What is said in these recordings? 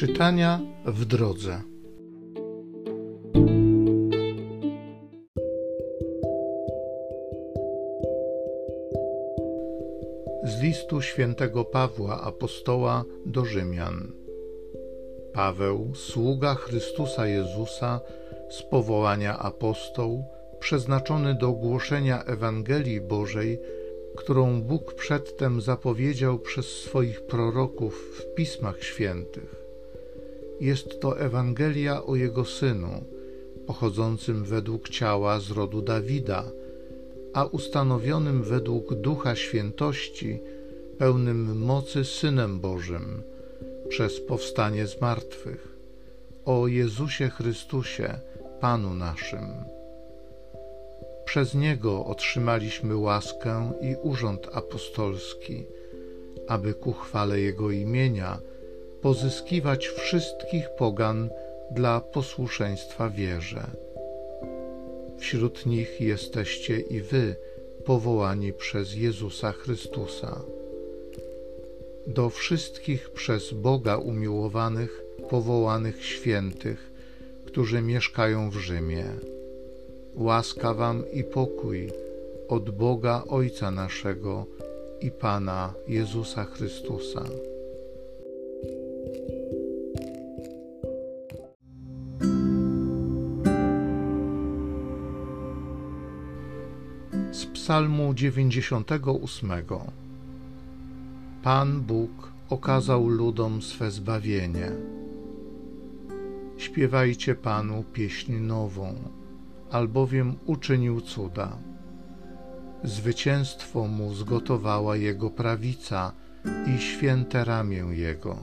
Czytania w drodze. Z listu świętego Pawła apostoła do Rzymian. Paweł, sługa Chrystusa Jezusa, z powołania apostoł, przeznaczony do głoszenia Ewangelii Bożej, którą Bóg przedtem zapowiedział przez swoich proroków w Pismach Świętych. Jest to Ewangelia o Jego Synu, pochodzącym według ciała z rodu Dawida, a ustanowionym według Ducha Świętości, pełnym mocy Synem Bożym, przez powstanie z martwych, o Jezusie Chrystusie, Panu naszym. Przez Niego otrzymaliśmy łaskę i urząd apostolski, aby ku chwale Jego imienia pozyskiwać wszystkich pogan dla posłuszeństwa wierze. Wśród nich jesteście i wy, powołani przez Jezusa Chrystusa. Do wszystkich przez Boga umiłowanych, powołanych świętych, którzy mieszkają w Rzymie. Łaska Wam i pokój od Boga Ojca naszego i Pana Jezusa Chrystusa. Psalmu 98 Pan Bóg okazał ludom swe zbawienie. Śpiewajcie Panu pieśń nową albowiem uczynił cuda. Zwycięstwo mu zgotowała jego prawica i święte ramię jego.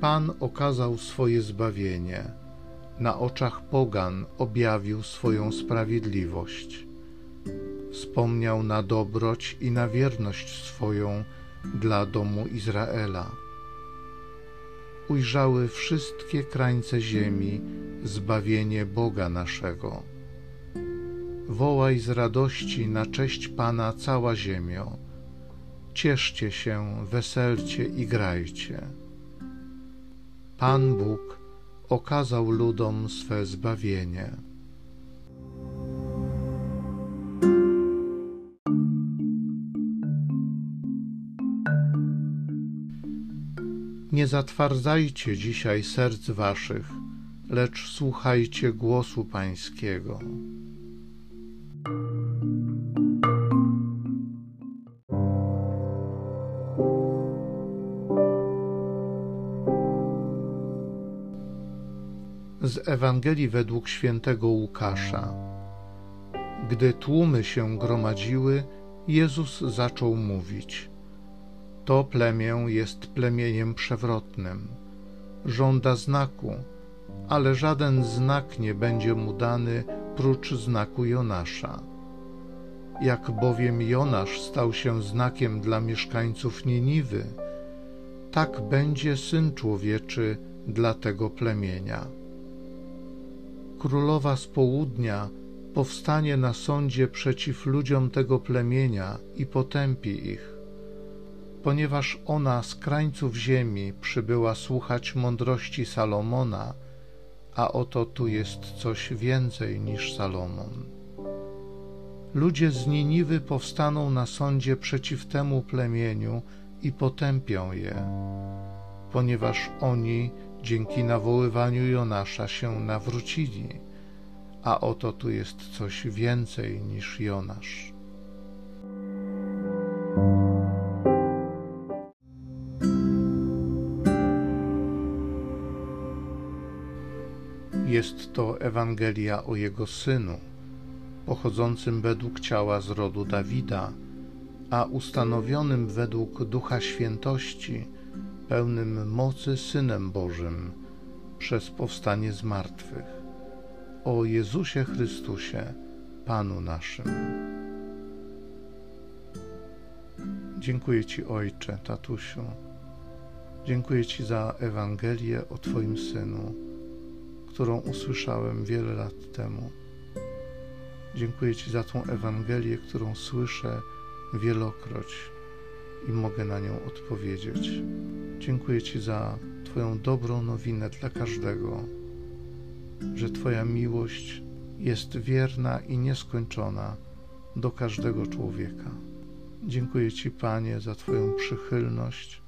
Pan okazał swoje zbawienie, na oczach pogan objawił swoją sprawiedliwość. Wspomniał na dobroć i na wierność swoją dla domu Izraela. Ujrzały wszystkie krańce ziemi, zbawienie Boga naszego. Wołaj z radości na cześć Pana cała ziemio. Cieszcie się, weselcie i grajcie. Pan Bóg okazał ludom swe zbawienie. Nie zatwardzajcie dzisiaj serc waszych, lecz słuchajcie głosu Pańskiego. Z Ewangelii według świętego Łukasza. Gdy tłumy się gromadziły, Jezus zaczął mówić: To plemię jest plemieniem przewrotnym. Żąda znaku, ale żaden znak nie będzie mu dany prócz znaku Jonasza. Jak bowiem Jonasz stał się znakiem dla mieszkańców Niniwy, tak będzie Syn Człowieczy dla tego plemienia. Królowa z południa powstanie na sądzie przeciw ludziom tego plemienia i potępi ich, ponieważ ona z krańców ziemi przybyła słuchać mądrości Salomona, a oto tu jest coś więcej niż Salomon. Ludzie z Niniwy powstaną na sądzie przeciw temu plemieniu i potępią je, ponieważ oni dzięki nawoływaniu Jonasza się nawrócili, a oto tu jest coś więcej niż Jonasz. Jest to Ewangelia o Jego Synu, pochodzącym według ciała z rodu Dawida, a ustanowionym według Ducha Świętości, pełnym mocy Synem Bożym, przez powstanie z martwych, o Jezusie Chrystusie, Panu naszym. Dziękuję Ci, Ojcze, tatusiu. Dziękuję Ci za Ewangelię o Twoim Synu którą usłyszałem wiele lat temu. Dziękuję Ci za tą Ewangelię, którą słyszę wielokroć i mogę na nią odpowiedzieć. Dziękuję Ci za Twoją dobrą nowinę dla każdego, że Twoja miłość jest wierna i nieskończona do każdego człowieka. Dziękuję Ci, Panie, za Twoją przychylność,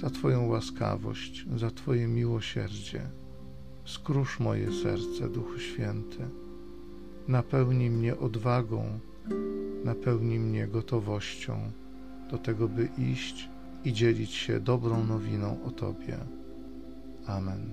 za Twoją łaskawość, za Twoje miłosierdzie. Skrusz moje serce, Duchu Święty. Napełnij mnie odwagą, napełnij mnie gotowością do tego, by iść i dzielić się dobrą nowiną o Tobie. Amen.